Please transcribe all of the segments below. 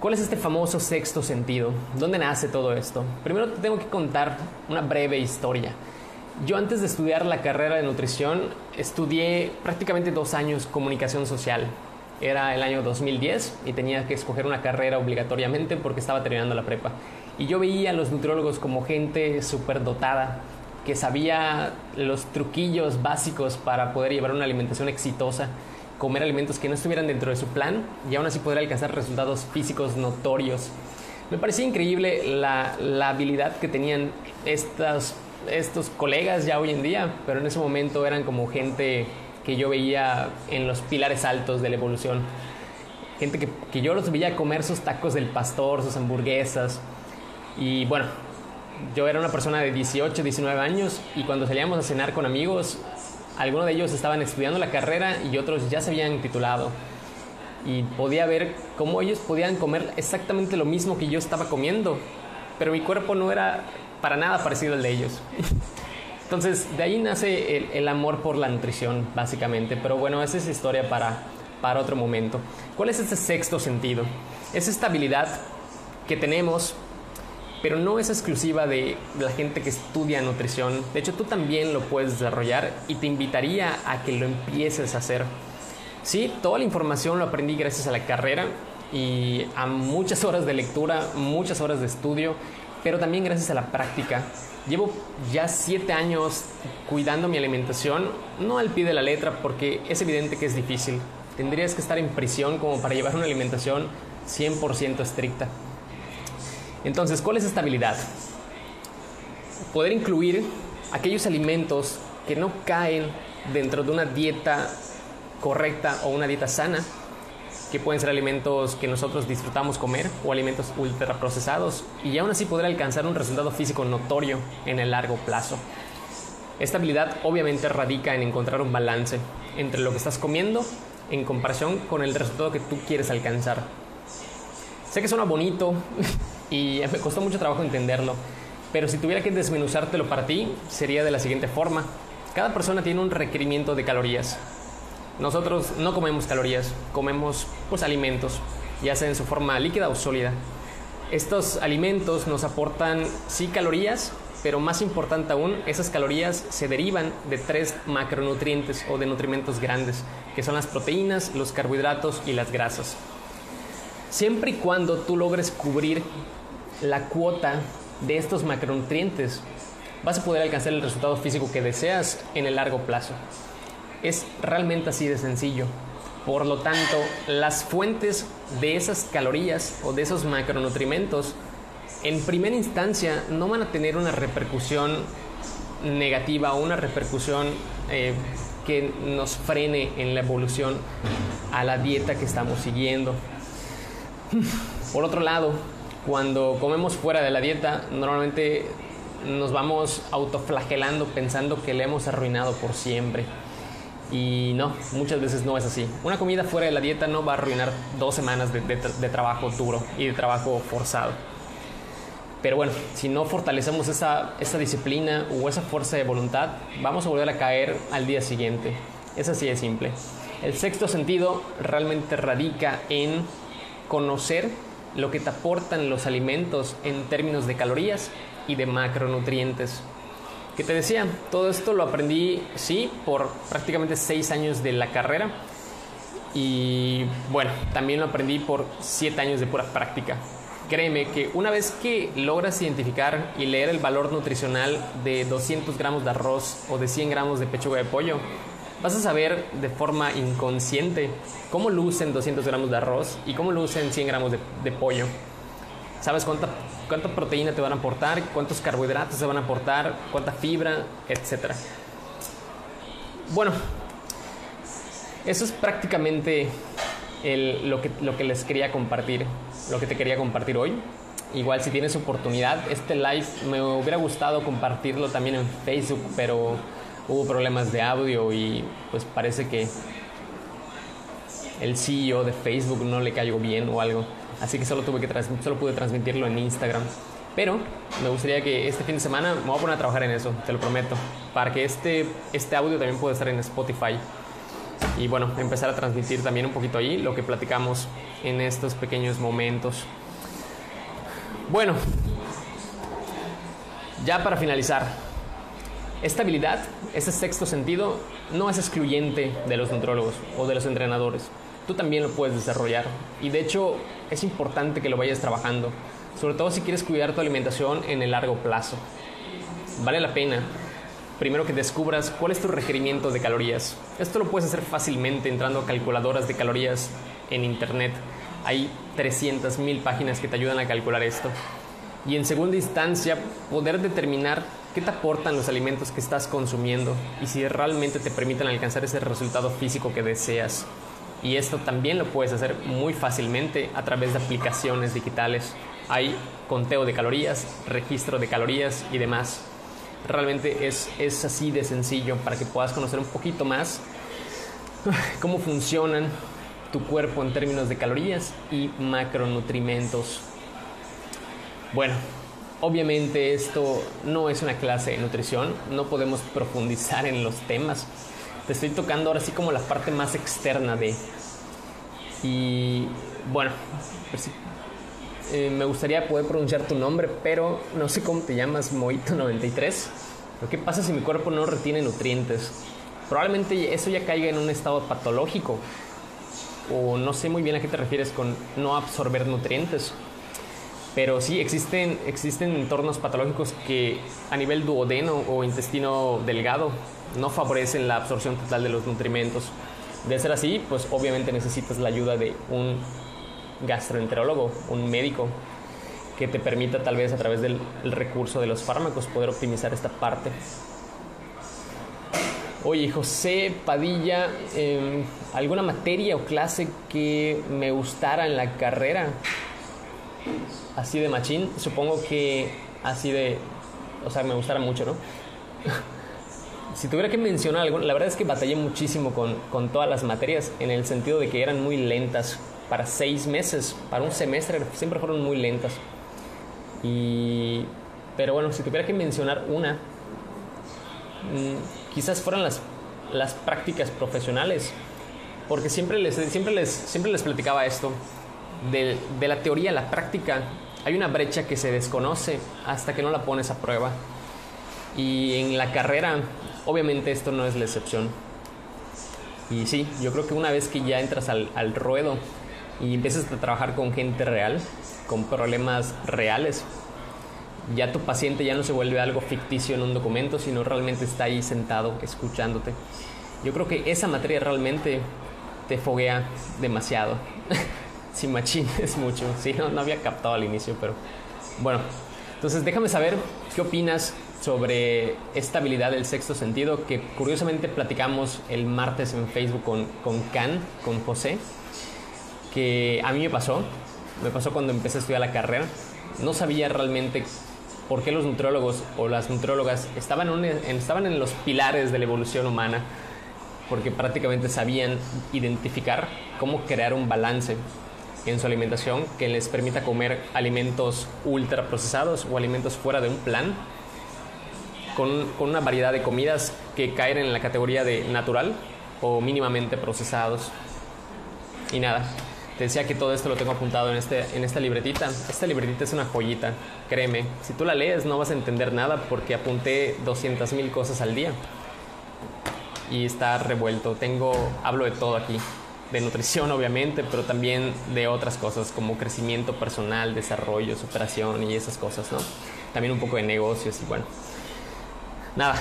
¿Cuál es este famoso sexto sentido? ¿Dónde nace todo esto? Primero te tengo que contar una breve historia. Yo antes de estudiar la carrera de nutrición estudié prácticamente dos años comunicación social. Era el año 2010 y tenía que escoger una carrera obligatoriamente porque estaba terminando la prepa. Y yo veía a los nutriólogos como gente súper dotada, que sabía los truquillos básicos para poder llevar una alimentación exitosa, comer alimentos que no estuvieran dentro de su plan y aún así poder alcanzar resultados físicos notorios. Me parecía increíble la, la habilidad que tenían estas, estos colegas ya hoy en día, pero en ese momento eran como gente que yo veía en los pilares altos de la evolución. Gente que, que yo los veía comer sus tacos del pastor, sus hamburguesas, y bueno, yo era una persona de 18, 19 años y cuando salíamos a cenar con amigos, algunos de ellos estaban estudiando la carrera y otros ya se habían titulado. Y podía ver cómo ellos podían comer exactamente lo mismo que yo estaba comiendo, pero mi cuerpo no era para nada parecido al de ellos. Entonces, de ahí nace el, amor por la nutrición, básicamente. Pero bueno, esa es historia para, para otro momento. ¿Cuál es este sexto sentido? Es esta habilidad que tenemos pero no es exclusiva de la gente que estudia nutrición. De hecho, tú también lo puedes desarrollar y te invitaría a que lo empieces a hacer. Sí, toda la información lo aprendí gracias a la carrera y a muchas horas de lectura, muchas horas de estudio, pero también gracias a la práctica. Llevo ya siete años cuidando mi alimentación, no al pie de la letra, porque es evidente que es difícil. Tendrías que estar en prisión como para llevar una alimentación 100% estricta. Entonces, ¿cuál es esta habilidad? Poder incluir aquellos alimentos que no caen dentro de una dieta correcta o una dieta sana, que pueden ser alimentos que nosotros disfrutamos comer o alimentos ultraprocesados, y aún así poder alcanzar un resultado físico notorio en el largo plazo. Esta habilidad obviamente radica en encontrar un balance entre lo que estás comiendo en comparación con el resultado que tú quieres alcanzar. Sé que suena bonito y me costó mucho trabajo entenderlo, pero si tuviera que desmenuzártelo para ti, sería de la siguiente forma. Cada persona tiene un requerimiento de calorías. Nosotros no comemos calorías, comemos pues alimentos, ya sea en su forma líquida o sólida. Estos alimentos nos aportan sí calorías, pero más importante aún, esas calorías se derivan de tres macronutrientes o de nutrimentos grandes, que son las proteínas, los carbohidratos y las grasas. Siempre y cuando tú logres cubrir la cuota de estos macronutrientes, vas a poder alcanzar el resultado físico que deseas en el largo plazo. Es realmente así de sencillo. Por lo tanto, las fuentes de esas calorías o de esos macronutrientes en primera instancia no van a tener una repercusión negativa o una repercusión eh, que nos frene en la evolución a la dieta que estamos siguiendo. Por otro lado, cuando comemos fuera de la dieta, normalmente nos vamos autoflagelando pensando que le hemos arruinado por siempre. Y no, muchas veces no es así. Una comida fuera de la dieta no va a arruinar dos semanas de, de, de trabajo duro y de trabajo forzado. Pero bueno, si no fortalecemos esa, esa disciplina o esa fuerza de voluntad, vamos a volver a caer al día siguiente. Es así de simple. El sexto sentido realmente radica en conocer lo que te aportan los alimentos en términos de calorías y de macronutrientes. Que te decía, todo esto lo aprendí, sí, por prácticamente seis años de la carrera. Y bueno, también lo aprendí por siete años de pura práctica. Créeme que una vez que logras identificar y leer el valor nutricional de 200 gramos de arroz o de 100 gramos de pechuga de pollo, vas a saber de forma inconsciente cómo lucen 200 gramos de arroz y cómo lucen 100 gramos de, pollo. Sabes cuánta, cuánta proteína te van a aportar, cuántos carbohidratos te van a aportar, cuánta fibra, etc. Bueno, eso es prácticamente el, lo, que, lo que les quería compartir, lo que te quería compartir hoy. Igual si tienes oportunidad, este live me hubiera gustado compartirlo también en Facebook, pero hubo problemas de audio y pues parece que el CEO de Facebook no le cayó bien o algo. Así que solo, tuve que solo pude transmitirlo en Instagram. Pero me gustaría que este fin de semana me voy a poner a trabajar en eso, te lo prometo. Para que este, este audio también pueda estar en Spotify. y bueno, empezar a transmitir también un poquito ahí lo que platicamos en estos pequeños momentos. Bueno, ya para finalizar, esta habilidad, este sexto sentido, no es excluyente de los nutrólogos o de los entrenadores. Tú también lo puedes desarrollar y de hecho es importante que lo vayas trabajando, sobre todo si quieres cuidar tu alimentación en el largo plazo. Vale la pena primero que descubras cuál es tu requerimiento de calorías. Esto lo puedes hacer fácilmente entrando a calculadoras de calorías en internet. Hay 300.000 páginas que te ayudan a calcular esto. Y en segunda instancia, poder determinar qué te aportan los alimentos que estás consumiendo y si realmente te permiten alcanzar ese resultado físico que deseas. Y esto también lo puedes hacer muy fácilmente a través de aplicaciones digitales. Hay conteo de calorías, registro de calorías y demás. Realmente es, es así de sencillo para que puedas conocer un poquito más cómo funcionan tu cuerpo en términos de calorías y macronutrimentos. Bueno, obviamente esto no es una clase de nutrición, no podemos profundizar en los temas. Te estoy tocando ahora sí como la parte más externa de... Y bueno, pues eh, me gustaría poder pronunciar tu nombre, pero no sé cómo te llamas, Moito93. ¿Qué pasa si mi cuerpo no retiene nutrientes? Probablemente eso ya caiga en un estado patológico. O no sé muy bien a qué te refieres con no absorber nutrientes. Pero sí, existen, existen entornos patológicos que a nivel duodeno o intestino delgado no favorecen la absorción total de los nutrimentos. De ser así, pues obviamente necesitas la ayuda de un gastroenterólogo, un médico, que te permita tal vez a través del recurso de los fármacos poder optimizar esta parte. Oye, José Padilla, em, ¿alguna materia o clase que me gustara en la carrera? Así de machín, supongo que así de, o sea, me gustara mucho, ¿no? si tuviera que mencionar algo, la verdad es que batallé muchísimo con, con todas las materias, en el sentido de que eran muy lentas para seis meses, para un semestre, siempre fueron muy lentas. Y, pero bueno, si tuviera que mencionar una, mm, quizás fueran las, las prácticas profesionales, porque siempre les, siempre les, siempre les platicaba esto, de, de la teoría a la práctica hay una brecha que se desconoce hasta que no la pones a prueba. Y en la carrera, obviamente esto no es la excepción. Y sí, yo creo que una vez que ya entras al, ruedo, y empiezas a trabajar con gente real, con problemas reales, ya tu paciente ya no se vuelve algo ficticio en un documento, sino realmente está ahí sentado escuchándote. Yo creo que esa materia realmente te foguea demasiado. si machines mucho, sí, no, no había captado al inicio, pero bueno. Entonces déjame saber qué opinas sobre esta habilidad del sexto sentido que curiosamente platicamos el martes en Facebook con, con Can, con José que a mí me pasó, me pasó cuando empecé a estudiar la carrera. No sabía realmente por qué los nutriólogos o las nutriólogas estaban, estaban en los pilares de la evolución humana, porque prácticamente sabían identificar cómo crear un balance en su alimentación que les permita comer alimentos ultraprocesados o alimentos fuera de un plan, con, con una variedad de comidas que caen en la categoría de natural o mínimamente procesados. Y nada, te decía que todo esto lo tengo apuntado en, este, en esta libretita. Esta libretita es una joyita, créeme. Si tú la lees no vas a entender nada porque apunté 200 mil cosas al día. Y está revuelto. Tengo, hablo de todo aquí. De nutrición obviamente, pero también de otras cosas como crecimiento personal, desarrollo, superación y esas cosas, ¿no? También un poco de negocios y bueno. Nada,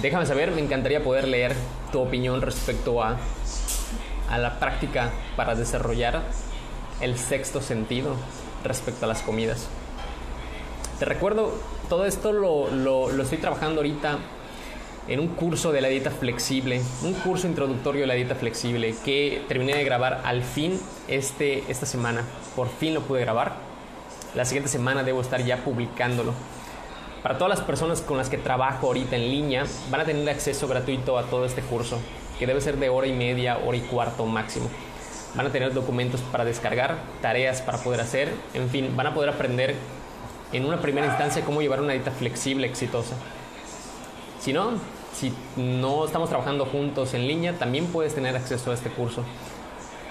déjame saber, me encantaría poder leer tu opinión respecto a a la práctica para desarrollar el sexto sentido respecto a las comidas. Te recuerdo, todo esto lo, lo, estoy trabajando ahorita en un curso de la dieta flexible, un curso introductorio de la dieta flexible que terminé de grabar al fin este, esta semana. Por fin lo pude grabar. La siguiente semana debo estar ya publicándolo. Para todas las personas con las que trabajo ahorita en línea, van a tener acceso gratuito a todo este curso, que debe ser de hora y media, hora y cuarto máximo. Van a tener documentos para descargar, tareas para poder hacer, en fin, van a poder aprender en una primera instancia cómo llevar una dieta flexible exitosa. Si no, si no estamos trabajando juntos en línea, también puedes tener acceso a este curso.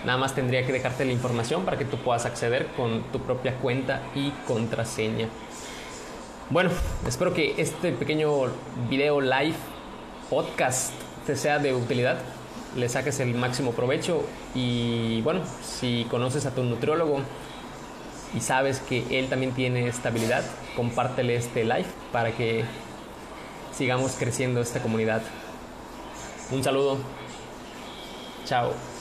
Nada más tendría que dejarte la información para que tú puedas acceder con tu propia cuenta y contraseña. Bueno, espero que este pequeño video live podcast te sea de utilidad, le saques el máximo provecho y bueno, si conoces a tu nutriólogo y sabes que él también tiene estabilidad, compártele este live para que sigamos creciendo esta comunidad. Un saludo. Chao.